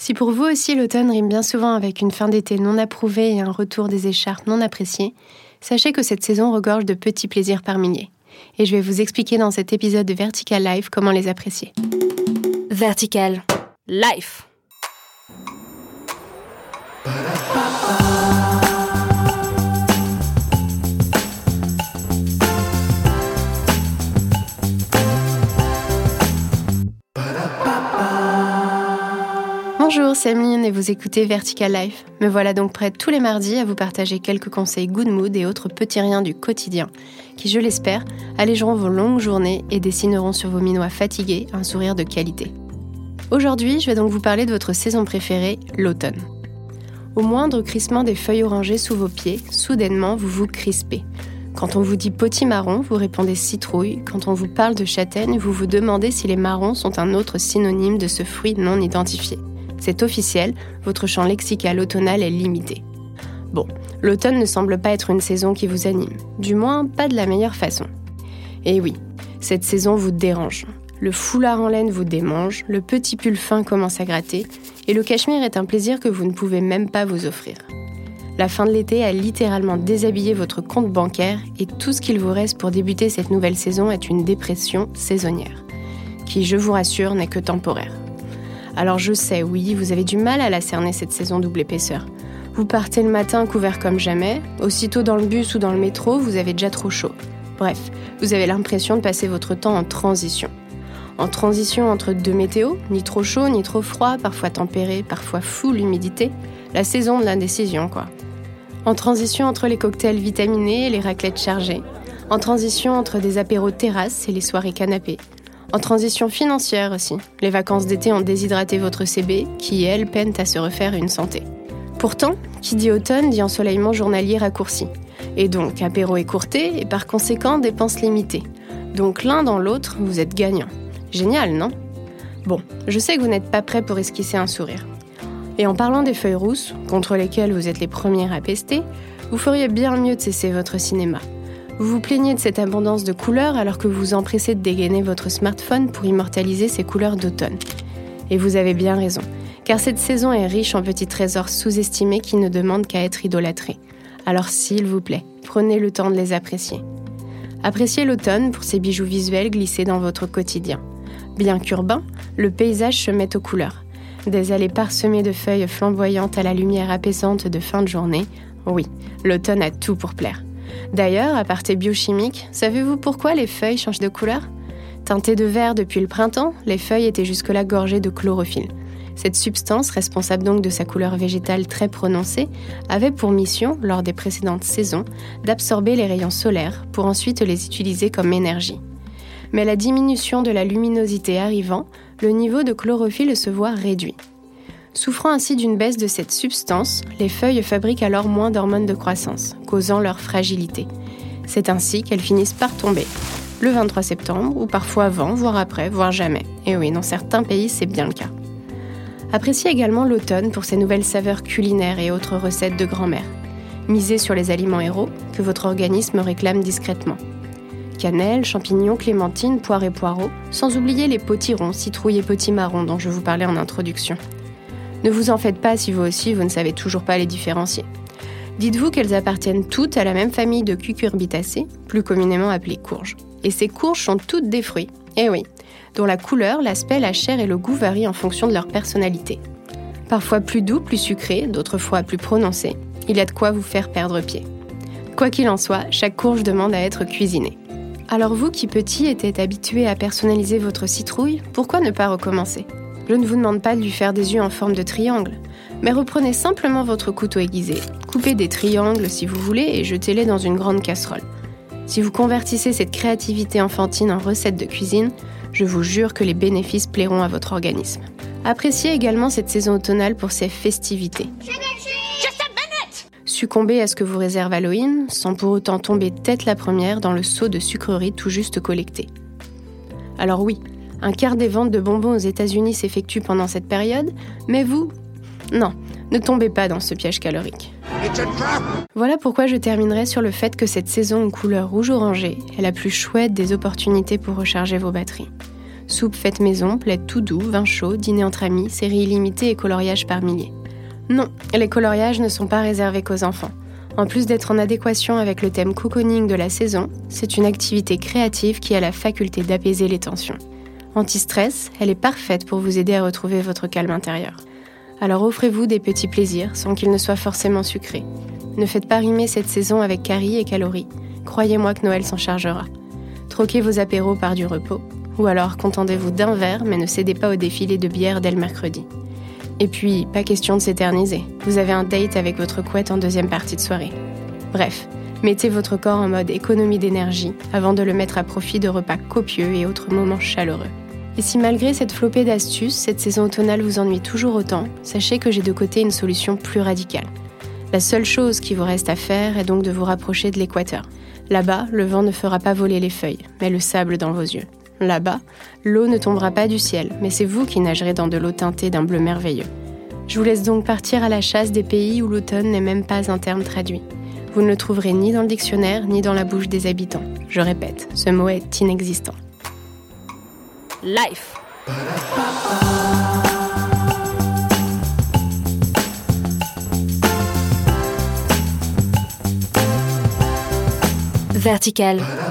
Si pour vous aussi l'automne rime bien souvent avec une fin d'été non approuvée et un retour des écharpes non appréciées, sachez que cette saison regorge de petits plaisirs par milliers. Et je vais vous expliquer dans cet épisode de Vertical Life comment les apprécier. Vertical Life. Bonjour, c'est et vous écoutez Vertical Life. Me voilà donc prête tous les mardis à vous partager quelques conseils good mood et autres petits riens du quotidien qui, je l'espère, allégeront vos longues journées et dessineront sur vos minois fatigués un sourire de qualité. Aujourd'hui, je vais donc vous parler de votre saison préférée, l'automne. Au moindre crissement des feuilles orangées sous vos pieds, soudainement vous vous crispez. Quand on vous dit potimarron, vous répondez citrouille. Quand on vous parle de châtaigne, vous vous demandez si les marrons sont un autre synonyme de ce fruit non identifié. C'est officiel, votre champ lexical automnal est limité. Bon, l'automne ne semble pas être une saison qui vous anime, du moins pas de la meilleure façon. Et oui, cette saison vous dérange. Le foulard en laine vous démange, le petit pull fin commence à gratter, et le cachemire est un plaisir que vous ne pouvez même pas vous offrir. La fin de l'été a littéralement déshabillé votre compte bancaire et tout ce qu'il vous reste pour débuter cette nouvelle saison est une dépression saisonnière, qui, je vous rassure, n'est que temporaire. Alors je sais, oui, vous avez du mal à la cerner cette saison double épaisseur. Vous partez le matin couvert comme jamais, aussitôt dans le bus ou dans le métro, vous avez déjà trop chaud. Bref, vous avez l'impression de passer votre temps en transition. En transition entre deux météos, ni trop chaud ni trop froid, parfois tempéré, parfois full humidité, la saison de l'indécision quoi. En transition entre les cocktails vitaminés et les raclettes chargées. En transition entre des apéros terrasses et les soirées canapés. En transition financière aussi. Les vacances d'été ont déshydraté votre CB, qui, elle, peine à se refaire une santé. Pourtant, qui dit automne dit ensoleillement journalier raccourci. Et donc apéro écourté et par conséquent dépenses limitées. Donc l'un dans l'autre, vous êtes gagnant. Génial, non? Bon, je sais que vous n'êtes pas prêt pour esquisser un sourire. Et en parlant des feuilles rousses, contre lesquelles vous êtes les premiers à pester, vous feriez bien mieux de cesser votre cinéma. Vous vous plaignez de cette abondance de couleurs alors que vous vous empressez de dégainer votre smartphone pour immortaliser ces couleurs d'automne. Et vous avez bien raison, car cette saison est riche en petits trésors sous-estimés qui ne demandent qu'à être idolâtrés. Alors s'il vous plaît, prenez le temps de les apprécier. Appréciez l'automne pour ses bijoux visuels glissés dans votre quotidien. Bien qu'urbain, le paysage se met aux couleurs. Des allées parsemées de feuilles flamboyantes à la lumière apaisante de fin de journée, oui, l'automne a tout pour plaire. D'ailleurs, à parté biochimique, savez-vous pourquoi les feuilles changent de couleur? Teintées de vert depuis le printemps, les feuilles étaient jusque-là gorgées de chlorophylle. Cette substance, responsable donc de sa couleur végétale très prononcée, avait pour mission, lors des précédentes saisons, d'absorber les rayons solaires pour ensuite les utiliser comme énergie. Mais la diminution de la luminosité arrivant, le niveau de chlorophylle se voit réduit. Souffrant ainsi d'une baisse de cette substance, les feuilles fabriquent alors moins d'hormones de croissance, causant leur fragilité. C'est ainsi qu'elles finissent par tomber. Le 23 septembre, ou parfois avant, voire après, voire jamais. Et oui, dans certains pays, c'est bien le cas. Appréciez également l'automne pour ses nouvelles saveurs culinaires et autres recettes de grand-mère. Misez sur les aliments héros que votre organisme réclame discrètement. Cannelle, champignons, clémentines, poires et poireaux, sans oublier les potirons, citrouilles et potimarrons dont je vous parlais en introduction. Ne vous en faites pas si vous aussi vous ne savez toujours pas les différencier. Dites-vous qu'elles appartiennent toutes à la même famille de cucurbitacées, plus communément appelées courges. Et ces courges sont toutes des fruits, eh oui, dont la couleur, l'aspect, la chair et le goût varient en fonction de leur personnalité. Parfois plus doux, plus sucré, d'autres fois plus prononcé. Il y a de quoi vous faire perdre pied. Quoi qu'il en soit, chaque courge demande à être cuisinée. Alors vous qui petit étiez habitué à personnaliser votre citrouille, pourquoi ne pas recommencer? Je ne vous demande pas de lui faire des yeux en forme de triangle, mais reprenez simplement votre couteau aiguisé, coupez des triangles si vous voulez et jetez-les dans une grande casserole. Si vous convertissez cette créativité enfantine en recette de cuisine, je vous jure que les bénéfices plairont à votre organisme. Appréciez également cette saison automnale pour ses festivités. Succombez à ce que vous réserve Halloween sans pour autant tomber tête la première dans le seau de sucreries tout juste collecté. Alors oui, un quart des ventes de bonbons aux États-Unis s'effectue pendant cette période, mais vous, non, ne tombez pas dans ce piège calorique. Voilà pourquoi je terminerai sur le fait que cette saison aux couleurs rouge-orangée est la plus chouette des opportunités pour recharger vos batteries. Soupe faite maison, plaid tout doux, vin chaud, dîner entre amis, séries illimitées et coloriages par milliers. Non, les coloriages ne sont pas réservés qu'aux enfants. En plus d'être en adéquation avec le thème cocooning de la saison, c'est une activité créative qui a la faculté d'apaiser les tensions. Anti-stress, elle est parfaite pour vous aider à retrouver votre calme intérieur. Alors offrez-vous des petits plaisirs sans qu'ils ne soient forcément sucrés. Ne faites pas rimer cette saison avec caries et calories. Croyez-moi que Noël s'en chargera. Troquez vos apéros par du repos. Ou alors contentez-vous d'un verre mais ne cédez pas au défilé de bière dès le mercredi. Et puis, pas question de s'éterniser. Vous avez un date avec votre couette en deuxième partie de soirée. Bref, mettez votre corps en mode économie d'énergie avant de le mettre à profit de repas copieux et autres moments chaleureux. Et si malgré cette flopée d'astuces, cette saison automnale vous ennuie toujours autant, sachez que j'ai de côté une solution plus radicale. La seule chose qui vous reste à faire est donc de vous rapprocher de l'équateur. Là-bas, le vent ne fera pas voler les feuilles, mais le sable dans vos yeux. Là-bas, l'eau ne tombera pas du ciel, mais c'est vous qui nagerez dans de l'eau teintée d'un bleu merveilleux. Je vous laisse donc partir à la chasse des pays où l'automne n'est même pas un terme traduit. Vous ne le trouverez ni dans le dictionnaire ni dans la bouche des habitants. Je répète, ce mot est inexistant. Life. Vertical.